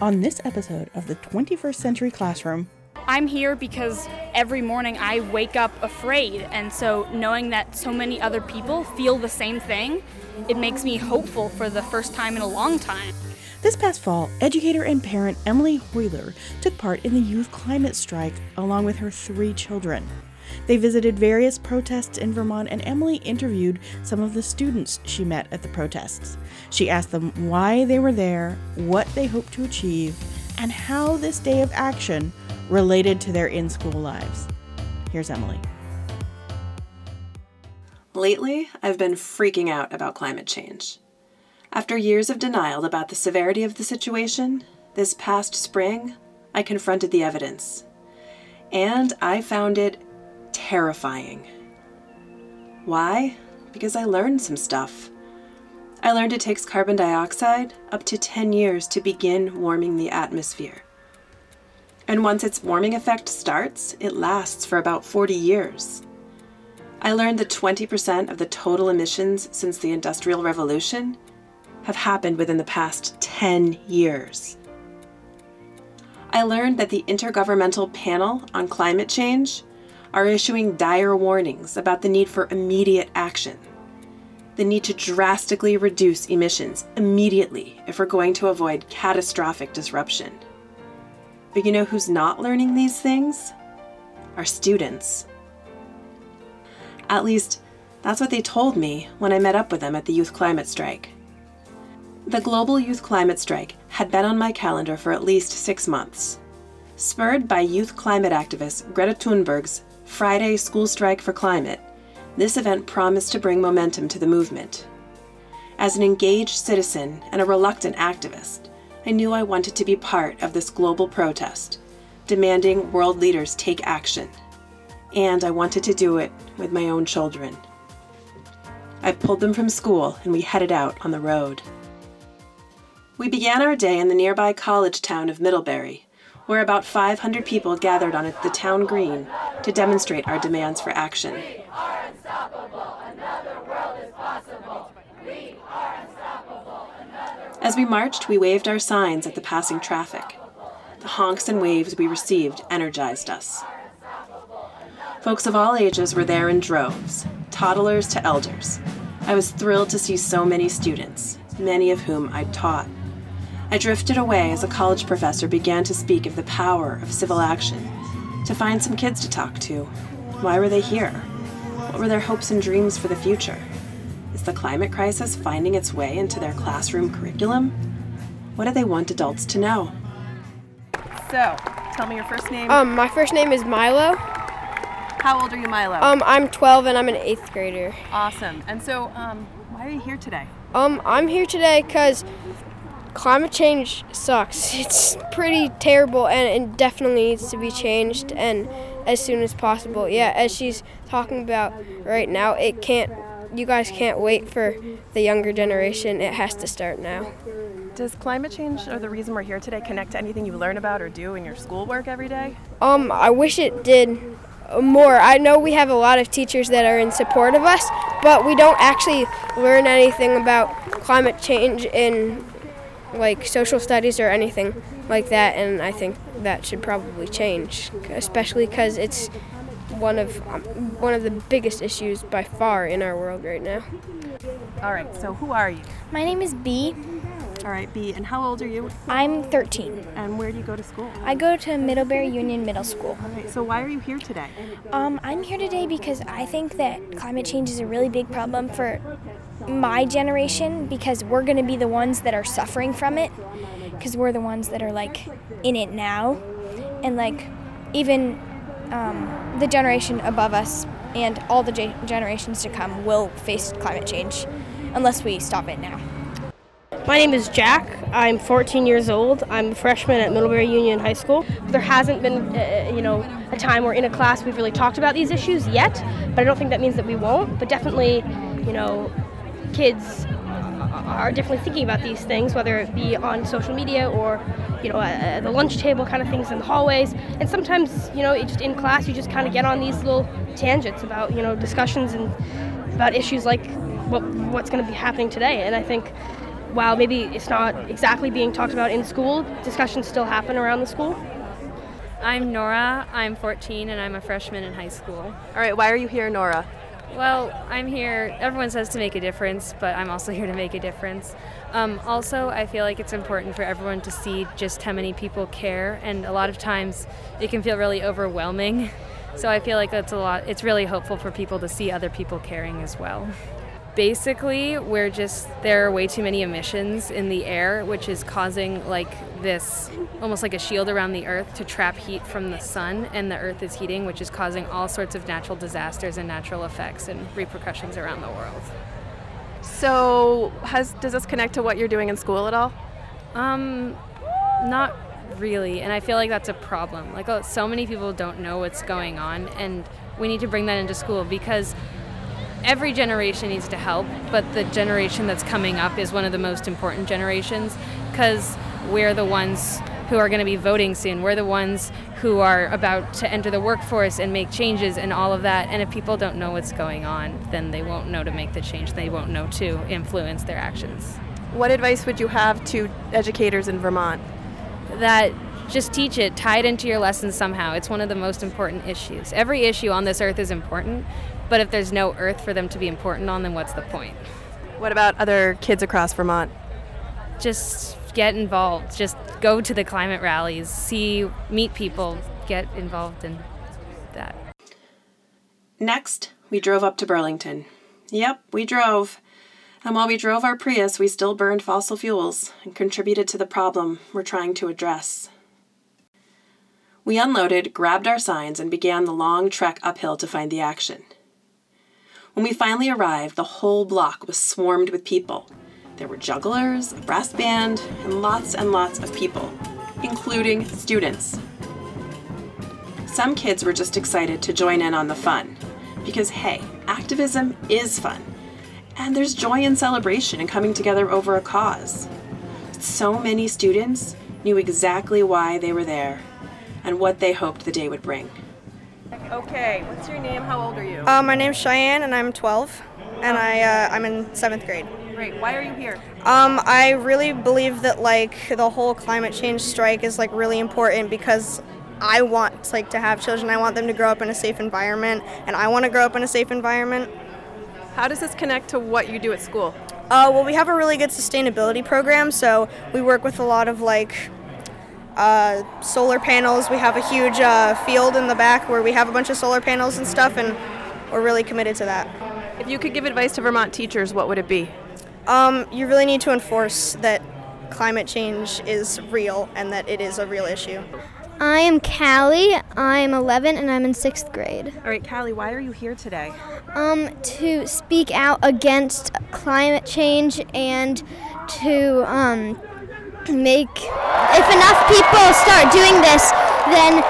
On this episode of the 21st Century Classroom, I'm here because every morning I wake up afraid, and so knowing that so many other people feel the same thing, it makes me hopeful for the first time in a long time. This past fall, educator and parent Emily Hoyler took part in the youth climate strike along with her three children. They visited various protests in Vermont, and Emily interviewed some of the students she met at the protests. She asked them why they were there, what they hoped to achieve, and how this day of action related to their in school lives. Here's Emily. Lately, I've been freaking out about climate change. After years of denial about the severity of the situation, this past spring, I confronted the evidence. And I found it terrifying. Why? Because I learned some stuff. I learned it takes carbon dioxide up to 10 years to begin warming the atmosphere. And once its warming effect starts, it lasts for about 40 years. I learned that 20% of the total emissions since the Industrial Revolution have happened within the past 10 years. I learned that the Intergovernmental Panel on Climate Change are issuing dire warnings about the need for immediate action, the need to drastically reduce emissions immediately if we're going to avoid catastrophic disruption. But you know who's not learning these things? Our students. At least, that's what they told me when I met up with them at the Youth Climate Strike. The Global Youth Climate Strike had been on my calendar for at least six months. Spurred by youth climate activist Greta Thunberg's Friday School Strike for Climate, this event promised to bring momentum to the movement. As an engaged citizen and a reluctant activist, I knew I wanted to be part of this global protest, demanding world leaders take action. And I wanted to do it with my own children. I pulled them from school and we headed out on the road. We began our day in the nearby college town of Middlebury, where about 500 people gathered on the town green to demonstrate our demands for action. As we marched, we waved our signs at the passing traffic. The honks and waves we received energized us. Folks of all ages were there in droves, toddlers to elders. I was thrilled to see so many students, many of whom I'd taught. I drifted away as a college professor began to speak of the power of civil action, to find some kids to talk to. Why were they here? What were their hopes and dreams for the future? Is the climate crisis finding its way into their classroom curriculum? What do they want adults to know? So, tell me your first name. Um, my first name is Milo. How old are you, Milo? Um, I'm 12 and I'm an eighth grader. awesome. And so, um, why are you here today? Um, I'm here today because climate change sucks. It's pretty terrible and it definitely needs to be changed and as soon as possible. Yeah, as she's talking about right now, it can't. You guys can't wait for the younger generation. It has to start now. Does climate change or the reason we're here today connect to anything you learn about or do in your schoolwork every day? Um, I wish it did more. I know we have a lot of teachers that are in support of us, but we don't actually learn anything about climate change in like social studies or anything like that, and I think that should probably change, especially because it's one of um, one of the biggest issues by far in our world right now. All right, so who are you? My name is B. All right, B, and how old are you? I'm 13. And where do you go to school? I go to Middlebury Union Middle School. All right, so why are you here today? Um, I'm here today because I think that climate change is a really big problem for my generation because we're going to be the ones that are suffering from it because we're the ones that are like in it now and like even um, the generation above us and all the ge- generations to come will face climate change unless we stop it now. My name is Jack. I'm 14 years old. I'm a freshman at Middlebury Union High School. There hasn't been, uh, you know, a time where in a class we've really talked about these issues yet, but I don't think that means that we won't. But definitely, you know, kids are definitely thinking about these things, whether it be on social media or, you know, at the lunch table kind of things in the hallways. And sometimes, you know, it just in class, you just kind of get on these little tangents about, you know, discussions and about issues like what, what's going to be happening today. And I think while maybe it's not exactly being talked about in school, discussions still happen around the school. I'm Nora. I'm 14 and I'm a freshman in high school. All right, why are you here, Nora? Well, I'm here, everyone says to make a difference, but I'm also here to make a difference. Um, also, I feel like it's important for everyone to see just how many people care, and a lot of times it can feel really overwhelming. So I feel like that's a lot, it's really hopeful for people to see other people caring as well. Basically, we're just, there are way too many emissions in the air, which is causing like this almost like a shield around the earth to trap heat from the sun, and the earth is heating, which is causing all sorts of natural disasters and natural effects and repercussions around the world. So, has does this connect to what you're doing in school at all? Um, not really, and I feel like that's a problem. Like, oh, so many people don't know what's going on, and we need to bring that into school because every generation needs to help, but the generation that's coming up is one of the most important generations because we're the ones who are going to be voting soon. We're the ones who are about to enter the workforce and make changes and all of that. And if people don't know what's going on, then they won't know to make the change. They won't know to influence their actions. What advice would you have to educators in Vermont? That just teach it, tie it into your lessons somehow. It's one of the most important issues. Every issue on this earth is important, but if there's no earth for them to be important on, then what's the point? What about other kids across Vermont? Just get involved. Just go to the climate rallies, see, meet people, get involved in that. Next, we drove up to Burlington. Yep, we drove. And while we drove our Prius, we still burned fossil fuels and contributed to the problem we're trying to address. We unloaded, grabbed our signs, and began the long trek uphill to find the action. When we finally arrived, the whole block was swarmed with people. There were jugglers, a brass band, and lots and lots of people, including students. Some kids were just excited to join in on the fun, because hey, activism is fun, and there's joy and celebration in coming together over a cause. So many students knew exactly why they were there and what they hoped the day would bring. Okay, what's your name? How old are you? Uh, my name's Cheyenne, and I'm 12, and I uh, I'm in seventh grade. Great. Why are you here? Um, I really believe that like the whole climate change strike is like really important because I want like to have children. I want them to grow up in a safe environment, and I want to grow up in a safe environment. How does this connect to what you do at school? Uh, well, we have a really good sustainability program, so we work with a lot of like uh, solar panels. We have a huge uh, field in the back where we have a bunch of solar panels and stuff, and we're really committed to that. If you could give advice to Vermont teachers, what would it be? Um, you really need to enforce that climate change is real and that it is a real issue. I am Callie. I'm 11 and I'm in sixth grade. All right, Callie, why are you here today? Um, to speak out against climate change and to um, make. If enough people start doing this, then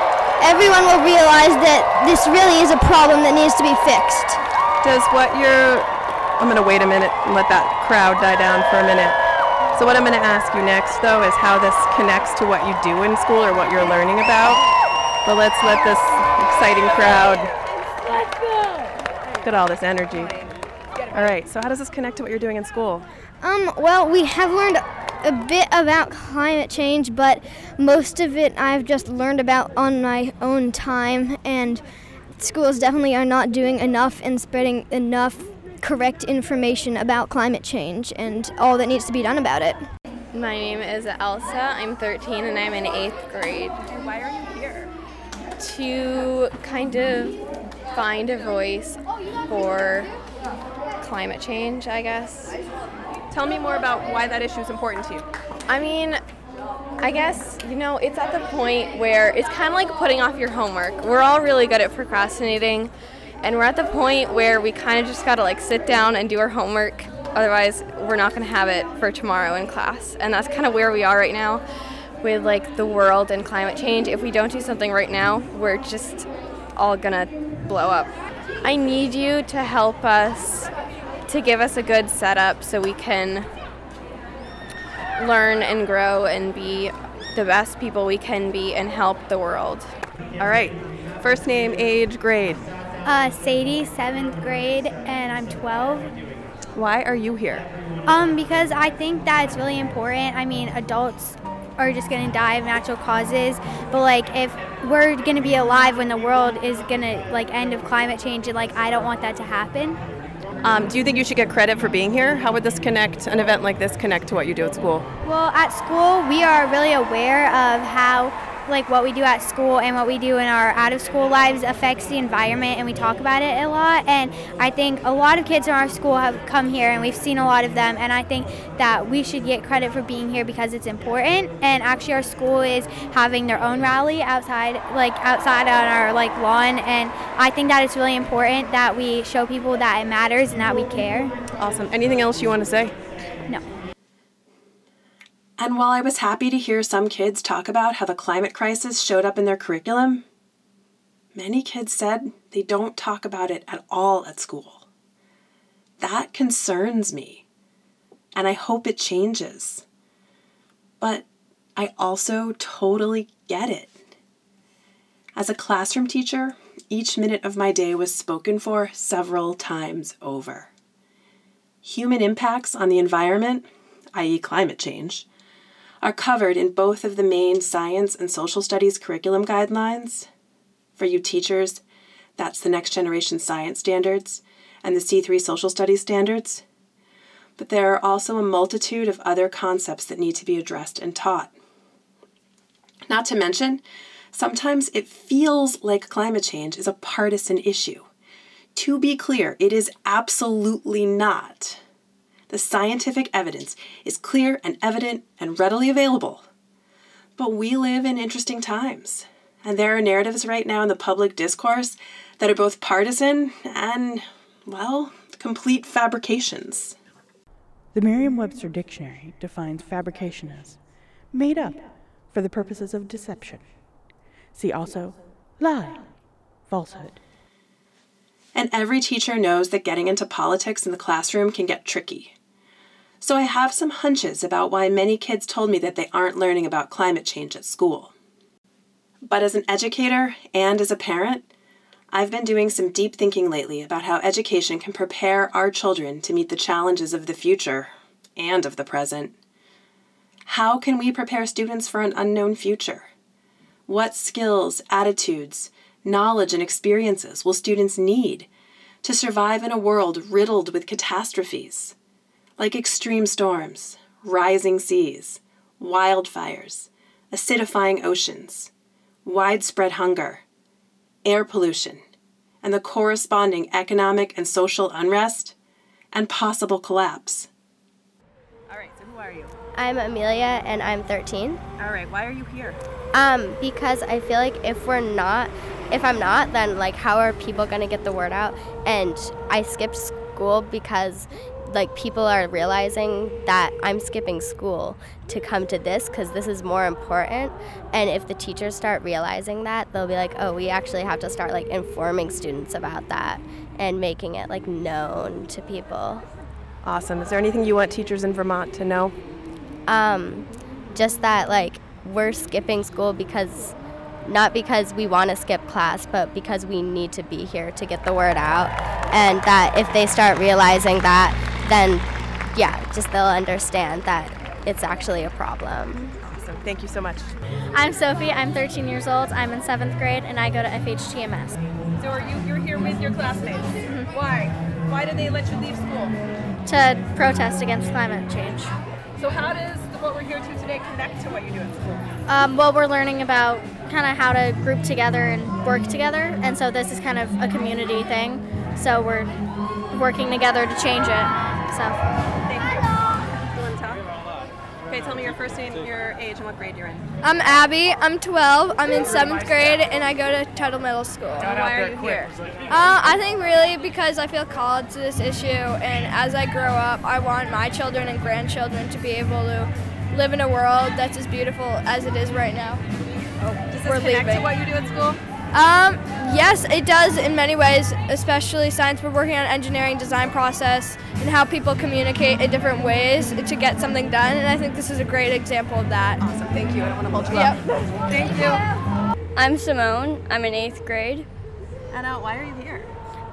everyone will realize that this really is a problem that needs to be fixed. Does what you're. I'm going to wait a minute and let that crowd die down for a minute. So, what I'm going to ask you next, though, is how this connects to what you do in school or what you're learning about. But let's let this exciting crowd get all this energy. All right, so how does this connect to what you're doing in school? Um, well, we have learned a bit about climate change, but most of it I've just learned about on my own time, and schools definitely are not doing enough and spreading enough correct information about climate change and all that needs to be done about it. My name is Elsa. I'm 13 and I'm in eighth grade. Why are you here? To kind of find a voice for climate change, I guess. Tell me more about why that issue is important to you. I mean, I guess, you know, it's at the point where it's kind of like putting off your homework. We're all really good at procrastinating, and we're at the point where we kind of just got to like sit down and do our homework. Otherwise, we're not going to have it for tomorrow in class. And that's kind of where we are right now with like the world and climate change. If we don't do something right now, we're just all going to blow up. I need you to help us to give us a good setup so we can learn and grow and be the best people we can be and help the world. All right. First name, age, grade. Uh, Sadie, seventh grade, and I'm 12. Why are you here? Um, because I think that it's really important. I mean, adults are just gonna die of natural causes, but like if we're gonna be alive when the world is gonna like end of climate change, and like I don't want that to happen. Um, do you think you should get credit for being here? How would this connect, an event like this, connect to what you do at school? Well, at school, we are really aware of how like what we do at school and what we do in our out of school lives affects the environment and we talk about it a lot and I think a lot of kids in our school have come here and we've seen a lot of them and I think that we should get credit for being here because it's important and actually our school is having their own rally outside like outside on our like lawn and I think that it's really important that we show people that it matters and that we care. Awesome. Anything else you want to say? No. And while I was happy to hear some kids talk about how the climate crisis showed up in their curriculum, many kids said they don't talk about it at all at school. That concerns me, and I hope it changes. But I also totally get it. As a classroom teacher, each minute of my day was spoken for several times over. Human impacts on the environment, i.e., climate change, are covered in both of the main science and social studies curriculum guidelines. For you teachers, that's the Next Generation Science Standards and the C3 Social Studies Standards. But there are also a multitude of other concepts that need to be addressed and taught. Not to mention, sometimes it feels like climate change is a partisan issue. To be clear, it is absolutely not. The scientific evidence is clear and evident and readily available. But we live in interesting times, and there are narratives right now in the public discourse that are both partisan and, well, complete fabrications. The Merriam Webster Dictionary defines fabrication as made up for the purposes of deception. See also lie, falsehood. And every teacher knows that getting into politics in the classroom can get tricky. So I have some hunches about why many kids told me that they aren't learning about climate change at school. But as an educator and as a parent, I've been doing some deep thinking lately about how education can prepare our children to meet the challenges of the future and of the present. How can we prepare students for an unknown future? What skills, attitudes, knowledge, and experiences will students need to survive in a world riddled with catastrophes? Like extreme storms, rising seas, wildfires, acidifying oceans, widespread hunger, air pollution, and the corresponding economic and social unrest and possible collapse. All right, so who are you? I'm Amelia and I'm 13. All right, why are you here? Um, because I feel like if we're not, if I'm not, then like how are people gonna get the word out? And I skipped school because like people are realizing that I'm skipping school to come to this because this is more important. And if the teachers start realizing that, they'll be like, oh, we actually have to start like informing students about that and making it like known to people. Awesome. Is there anything you want teachers in Vermont to know? Um, just that like we're skipping school because not because we want to skip class, but because we need to be here to get the word out. And that if they start realizing that, then yeah, just they'll understand that it's actually a problem. Awesome. Thank you so much. I'm Sophie. I'm 13 years old. I'm in seventh grade, and I go to FHTMS. So are you you're here with your classmates? Mm-hmm. Why? Why did they let you leave school? To protest against climate change. So how does what we're here to today connect to what you do at school? Um, well, we're learning about kind of how to group together and work together, and so this is kind of a community thing. So we're working together to change it. So. Thank you. You talk? Okay, tell me your first name, your age, and what grade you're in. I'm Abby. I'm 12. I'm in seventh grade, and I go to Tuttle Middle School. Why are you here? Uh, I think really because I feel called to this issue, and as I grow up, I want my children and grandchildren to be able to live in a world that's as beautiful as it is right now. Oh, does this We're connect leaving. to what you do at school? Um, yes, it does in many ways, especially science. We're working on engineering design process and how people communicate in different ways to get something done, and I think this is a great example of that. Awesome, thank you. I don't want to hold you Yep. up. Thank you. I'm Simone. I'm in eighth grade. And uh, why are you here?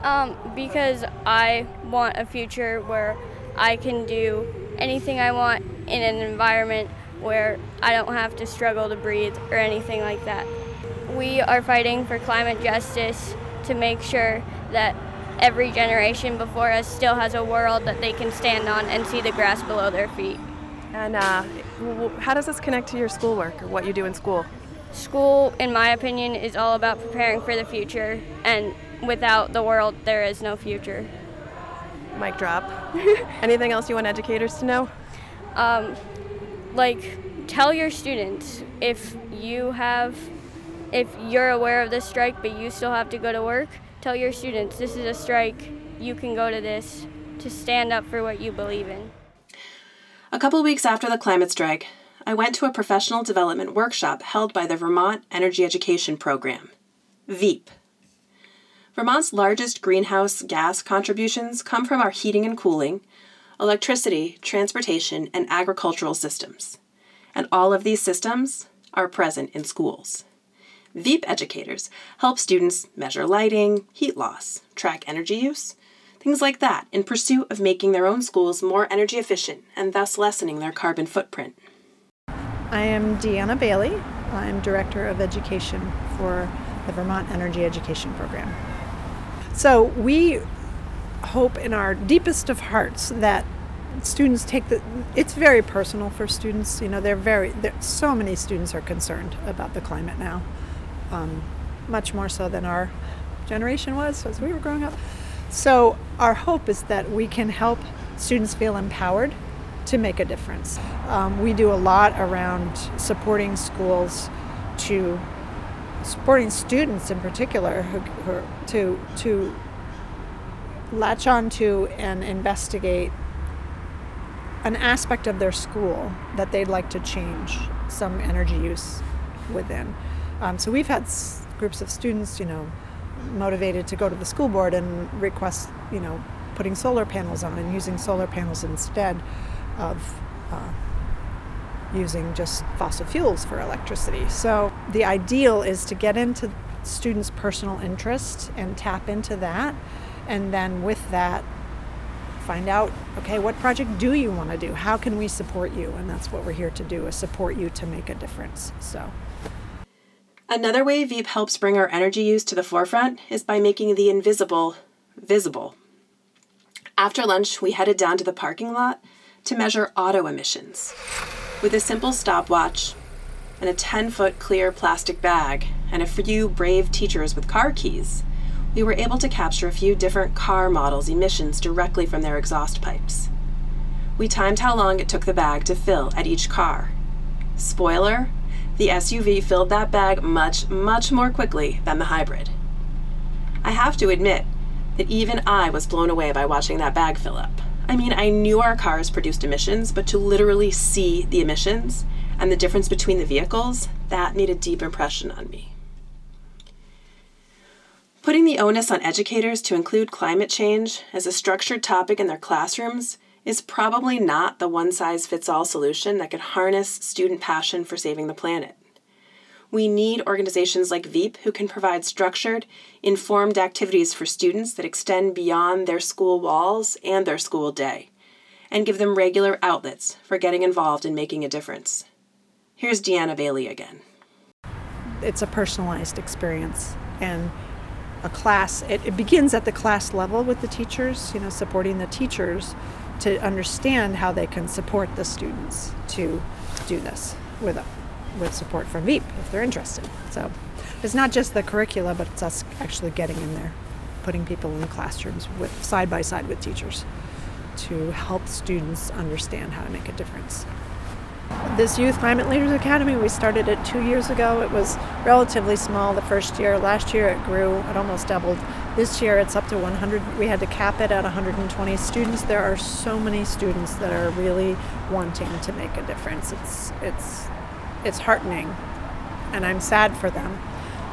Um, because I want a future where I can do anything I want in an environment where I don't have to struggle to breathe or anything like that. We are fighting for climate justice to make sure that every generation before us still has a world that they can stand on and see the grass below their feet. And uh, how does this connect to your schoolwork or what you do in school? School, in my opinion, is all about preparing for the future, and without the world, there is no future. Mic drop. Anything else you want educators to know? Um, like, tell your students if you have, if you're aware of this strike but you still have to go to work, tell your students this is a strike, you can go to this to stand up for what you believe in. A couple weeks after the climate strike, I went to a professional development workshop held by the Vermont Energy Education Program, VEEP. Vermont's largest greenhouse gas contributions come from our heating and cooling, electricity, transportation, and agricultural systems. And all of these systems are present in schools. VEEP educators help students measure lighting, heat loss, track energy use, things like that, in pursuit of making their own schools more energy efficient and thus lessening their carbon footprint. I am Deanna Bailey. I'm Director of Education for the Vermont Energy Education Program. So we hope in our deepest of hearts that students take the it's very personal for students you know they're very they're, so many students are concerned about the climate now um, much more so than our generation was as we were growing up so our hope is that we can help students feel empowered to make a difference um, we do a lot around supporting schools to supporting students in particular who, who, to to latch onto and investigate an aspect of their school that they'd like to change some energy use within. Um, so we've had s- groups of students, you know, motivated to go to the school board and request, you know, putting solar panels on and using solar panels instead of uh, using just fossil fuels for electricity. So the ideal is to get into students' personal interest and tap into that, and then with that, find out okay what project do you want to do? How can we support you? And that's what we're here to do is support you to make a difference. So Another way VEEP helps bring our energy use to the forefront is by making the invisible visible. After lunch, we headed down to the parking lot to measure auto emissions. With a simple stopwatch and a 10 foot clear plastic bag and a few brave teachers with car keys, we were able to capture a few different car models' emissions directly from their exhaust pipes. We timed how long it took the bag to fill at each car. Spoiler the SUV filled that bag much, much more quickly than the hybrid. I have to admit that even I was blown away by watching that bag fill up. I mean, I knew our cars produced emissions, but to literally see the emissions and the difference between the vehicles, that made a deep impression on me. Putting the onus on educators to include climate change as a structured topic in their classrooms is probably not the one size fits all solution that could harness student passion for saving the planet. We need organizations like VEEP who can provide structured, informed activities for students that extend beyond their school walls and their school day, and give them regular outlets for getting involved in making a difference. Here's Deanna Bailey again. it's a personalized experience and a class it, it begins at the class level with the teachers you know supporting the teachers to understand how they can support the students to do this with with support from VEEP if they're interested so it's not just the curricula but it's us actually getting in there putting people in the classrooms with side by side with teachers to help students understand how to make a difference this Youth Climate Leaders Academy, we started it two years ago. It was relatively small the first year. Last year it grew, it almost doubled. This year it's up to 100. We had to cap it at 120 students. There are so many students that are really wanting to make a difference. It's, it's, it's heartening, and I'm sad for them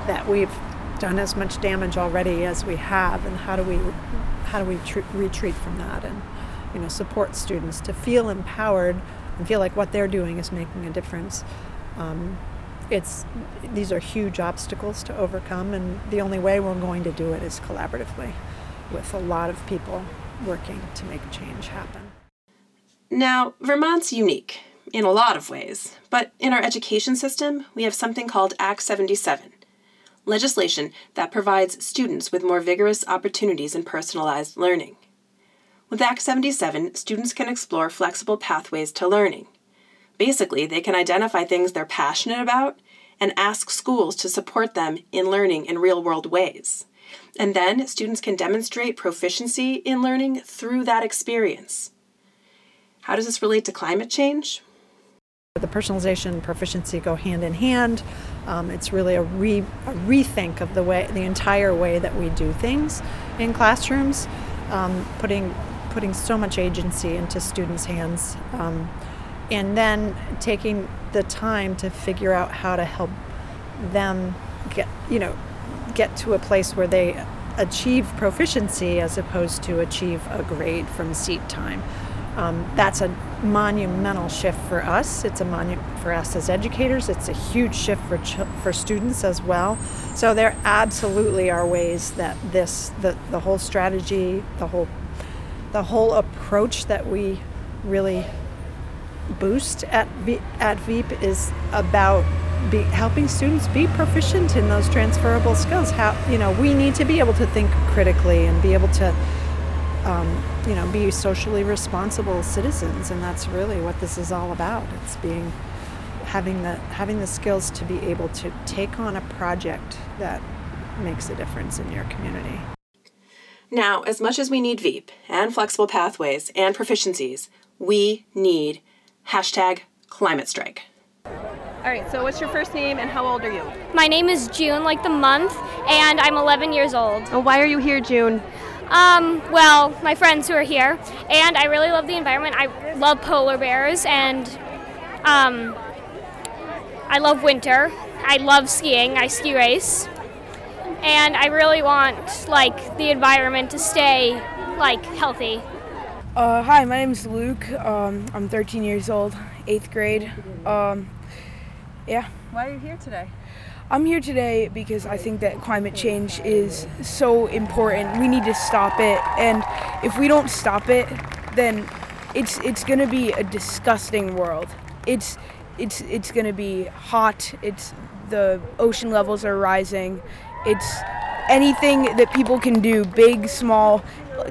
that we've done as much damage already as we have, and how do we, how do we tr- retreat from that and you know, support students to feel empowered and feel like what they're doing is making a difference. Um, it's these are huge obstacles to overcome, and the only way we're going to do it is collaboratively, with a lot of people working to make change happen. Now, Vermont's unique in a lot of ways, but in our education system, we have something called Act 77 legislation that provides students with more vigorous opportunities in personalized learning. With Act 77, students can explore flexible pathways to learning. Basically, they can identify things they're passionate about and ask schools to support them in learning in real world ways. And then students can demonstrate proficiency in learning through that experience. How does this relate to climate change? The personalization and proficiency go hand in hand. Um, it's really a, re, a, rethink of the way, the entire way that we do things in classrooms, um, putting putting so much agency into students' hands, um, and then taking the time to figure out how to help them get, you know, get to a place where they achieve proficiency as opposed to achieve a grade from seat time. Um, that's a monumental shift for us. It's a monument for us as educators. It's a huge shift for ch- for students as well. So there absolutely are ways that this the, the whole strategy, the whole the whole approach that we really boost at v- at VEEP is about be helping students be proficient in those transferable skills. How you know we need to be able to think critically and be able to um, you know, be socially responsible citizens, and that's really what this is all about. It's being having the having the skills to be able to take on a project that makes a difference in your community. Now, as much as we need VEEP and flexible pathways and proficiencies, we need hashtag climate strike. All right, so what's your first name and how old are you? My name is June, like the month, and I'm 11 years old. And why are you here, June? Um, well, my friends who are here, and I really love the environment. I love polar bears, and um, I love winter. I love skiing. I ski race, and I really want like the environment to stay like healthy. Uh, hi, my name is Luke. Um, I'm 13 years old, eighth grade. Um, yeah. Why are you here today? I'm here today because I think that climate change is so important. We need to stop it, and if we don't stop it, then it's it's gonna be a disgusting world. It's it's it's gonna be hot. It's the ocean levels are rising. It's anything that people can do, big, small,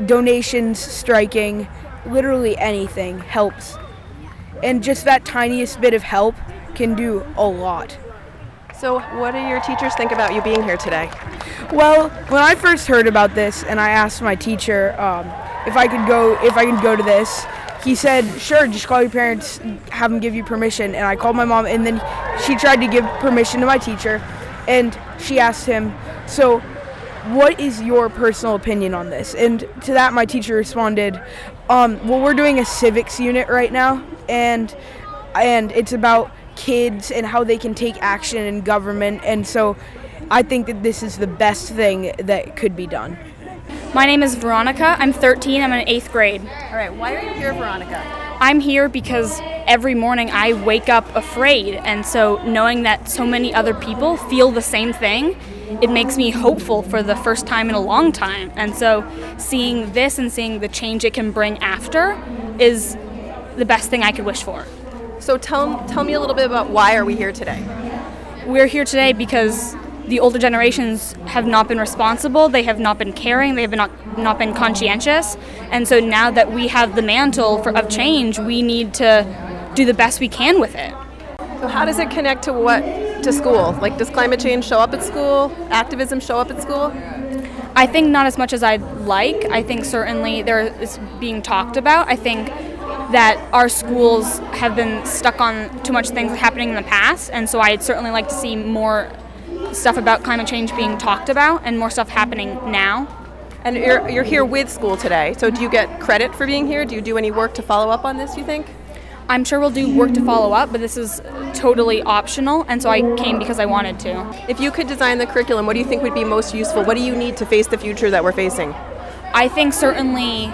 donations, striking, literally anything helps. And just that tiniest bit of help can do a lot. So, what do your teachers think about you being here today? Well, when I first heard about this, and I asked my teacher um, if I could go, if I could go to this, he said, "Sure, just call your parents, have them give you permission." And I called my mom, and then she tried to give permission to my teacher, and she asked him, "So, what is your personal opinion on this?" And to that, my teacher responded, um, "Well, we're doing a civics unit right now, and and it's about." kids and how they can take action in government. And so I think that this is the best thing that could be done. My name is Veronica. I'm 13. I'm in eighth grade. All right, why are you here, Veronica? I'm here because every morning I wake up afraid. And so knowing that so many other people feel the same thing, it makes me hopeful for the first time in a long time. And so seeing this and seeing the change it can bring after is the best thing I could wish for. So tell tell me a little bit about why are we here today? We're here today because the older generations have not been responsible, they have not been caring, they have not, not been conscientious. And so now that we have the mantle for, of change, we need to do the best we can with it. So how does it connect to what to school? Like does climate change show up at school? Activism show up at school? I think not as much as I'd like. I think certainly there is being talked about. I think that our schools have been stuck on too much things happening in the past, and so I'd certainly like to see more stuff about climate change being talked about and more stuff happening now. And you're, you're here with school today, so do you get credit for being here? Do you do any work to follow up on this, you think? I'm sure we'll do work to follow up, but this is totally optional, and so I came because I wanted to. If you could design the curriculum, what do you think would be most useful? What do you need to face the future that we're facing? I think certainly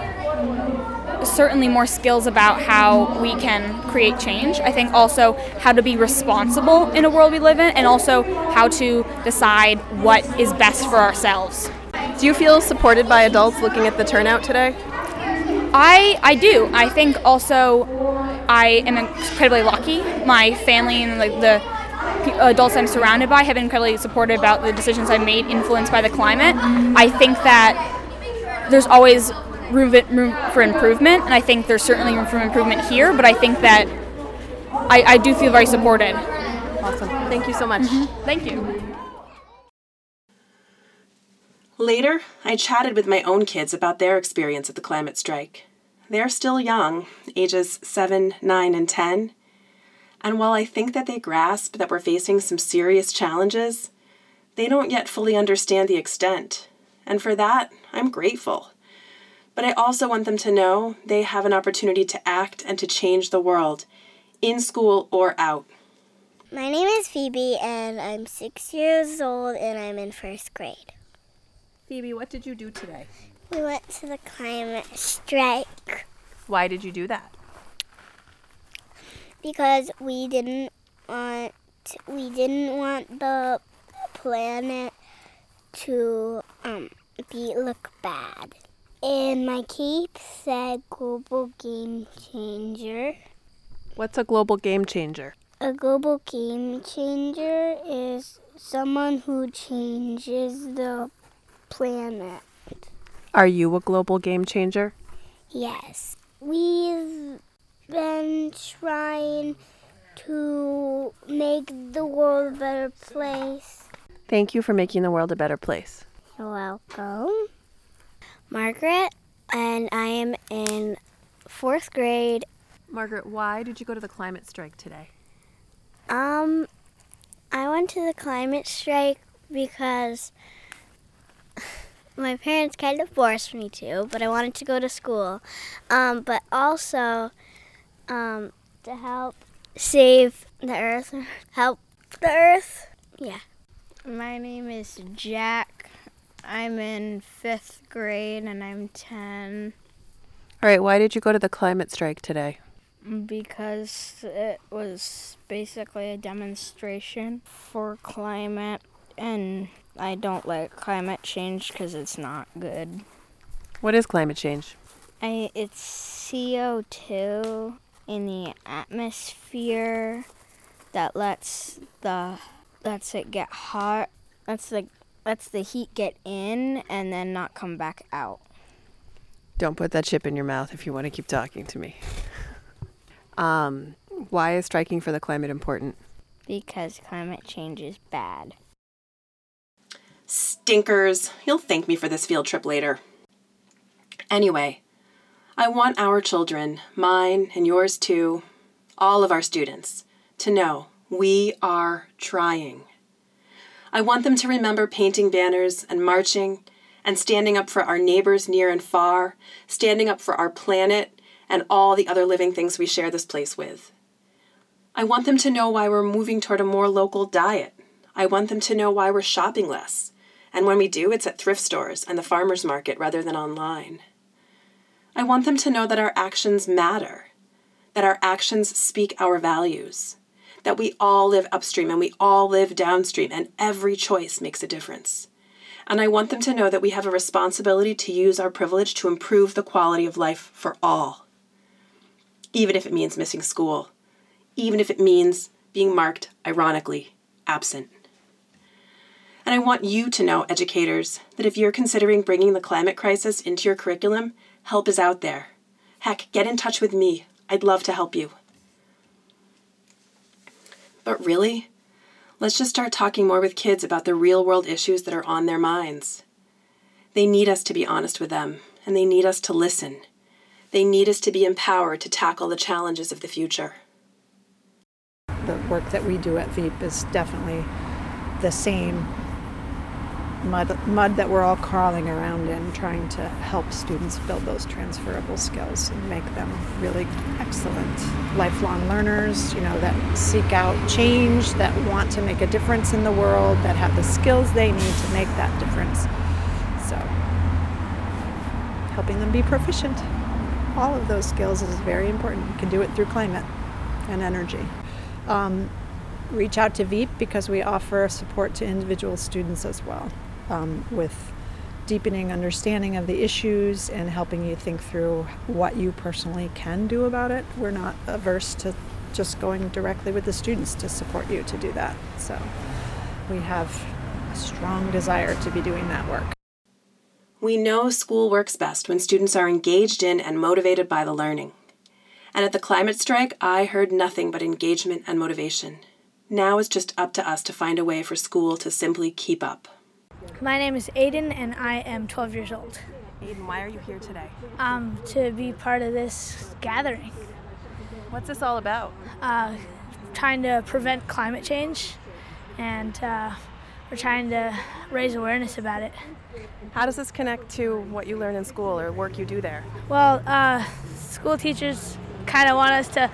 certainly more skills about how we can create change. I think also how to be responsible in a world we live in, and also how to decide what is best for ourselves. Do you feel supported by adults looking at the turnout today? I I do. I think also I am incredibly lucky. My family and like the adults I'm surrounded by have been incredibly supportive about the decisions I've made, influenced by the climate. I think that there's always room, room for improvement, and I think there's certainly room for improvement here. But I think that I, I do feel very supported. Awesome. Thank you so much. Mm-hmm. Thank you. Later, I chatted with my own kids about their experience at the climate strike. They're still young, ages 7, 9, and 10. And while I think that they grasp that we're facing some serious challenges, they don't yet fully understand the extent. And for that, I'm grateful. But I also want them to know they have an opportunity to act and to change the world, in school or out. My name is Phoebe, and I'm six years old, and I'm in first grade. Phoebe, what did you do today? We went to the climate strike. Why did you do that? Because we didn't want we didn't want the planet to um, be look bad. And my cape said global game changer. What's a global game changer? A global game changer is someone who changes the planet. Are you a global game changer? Yes. We've been trying to make the world a better place. Thank you for making the world a better place. You're welcome. Margaret, and I am in fourth grade. Margaret, why did you go to the climate strike today? Um, I went to the climate strike because my parents kind of forced me to, but I wanted to go to school. Um, but also um, to help save the earth, help the earth. Yeah. My name is Jack. I'm in fifth grade and I'm 10. All right, why did you go to the climate strike today? Because it was basically a demonstration for climate and I don't like climate change because it's not good. What is climate change? I, it's CO2 in the atmosphere that lets the lets it get hot. Lets the lets the heat get in and then not come back out. Don't put that chip in your mouth if you want to keep talking to me. Um, why is striking for the climate important? Because climate change is bad. Stinkers. You'll thank me for this field trip later. Anyway, I want our children, mine and yours too, all of our students, to know we are trying. I want them to remember painting banners and marching and standing up for our neighbors near and far, standing up for our planet and all the other living things we share this place with. I want them to know why we're moving toward a more local diet. I want them to know why we're shopping less and when we do, it's at thrift stores and the farmer's market rather than online. I want them to know that our actions matter, that our actions speak our values, that we all live upstream and we all live downstream, and every choice makes a difference. And I want them to know that we have a responsibility to use our privilege to improve the quality of life for all, even if it means missing school, even if it means being marked, ironically, absent. And I want you to know, educators, that if you're considering bringing the climate crisis into your curriculum, help is out there. Heck, get in touch with me. I'd love to help you. But really, let's just start talking more with kids about the real world issues that are on their minds. They need us to be honest with them, and they need us to listen. They need us to be empowered to tackle the challenges of the future. The work that we do at VEEP is definitely the same mud, mud that we're all crawling around in, trying to help students build those transferable skills and make them really excellent lifelong learners, you know, that seek out change, that want to make a difference in the world, that have the skills they need to make that difference. So, helping them be proficient. All of those skills is very important. You can do it through climate and energy. Um, reach out to VEEP because we offer support to individual students as well um, with deepening understanding of the issues and helping you think through what you personally can do about it. We're not averse to just going directly with the students to support you to do that. So we have a strong desire to be doing that work. We know school works best when students are engaged in and motivated by the learning. And at the climate strike, I heard nothing but engagement and motivation. Now it's just up to us to find a way for school to simply keep up. My name is Aiden and I am 12 years old. Aiden, why are you here today? Um, to be part of this gathering. What's this all about? Uh, trying to prevent climate change and uh, we're trying to raise awareness about it. How does this connect to what you learn in school or work you do there? Well, uh, school teachers kind of want us to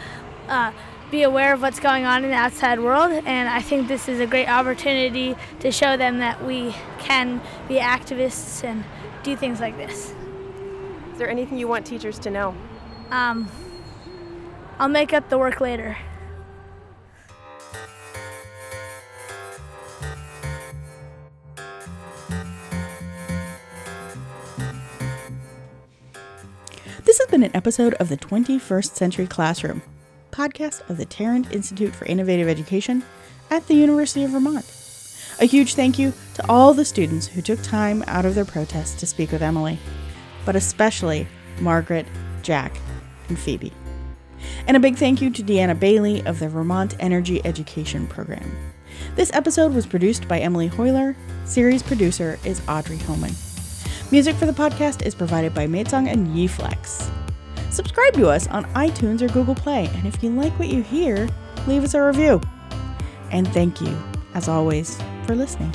uh, be aware of what's going on in the outside world, and I think this is a great opportunity to show them that we can be activists and do things like this. Is there anything you want teachers to know? Um, I'll make up the work later. This has been an episode of the 21st Century Classroom, podcast of the Tarrant Institute for Innovative Education at the University of Vermont. A huge thank you to all the students who took time out of their protests to speak with Emily, but especially Margaret, Jack, and Phoebe. And a big thank you to Deanna Bailey of the Vermont Energy Education Program. This episode was produced by Emily Hoyler. Series producer is Audrey Homan. Music for the podcast is provided by Matesong and Yeflex. Subscribe to us on iTunes or Google Play, and if you like what you hear, leave us a review. And thank you, as always, for listening.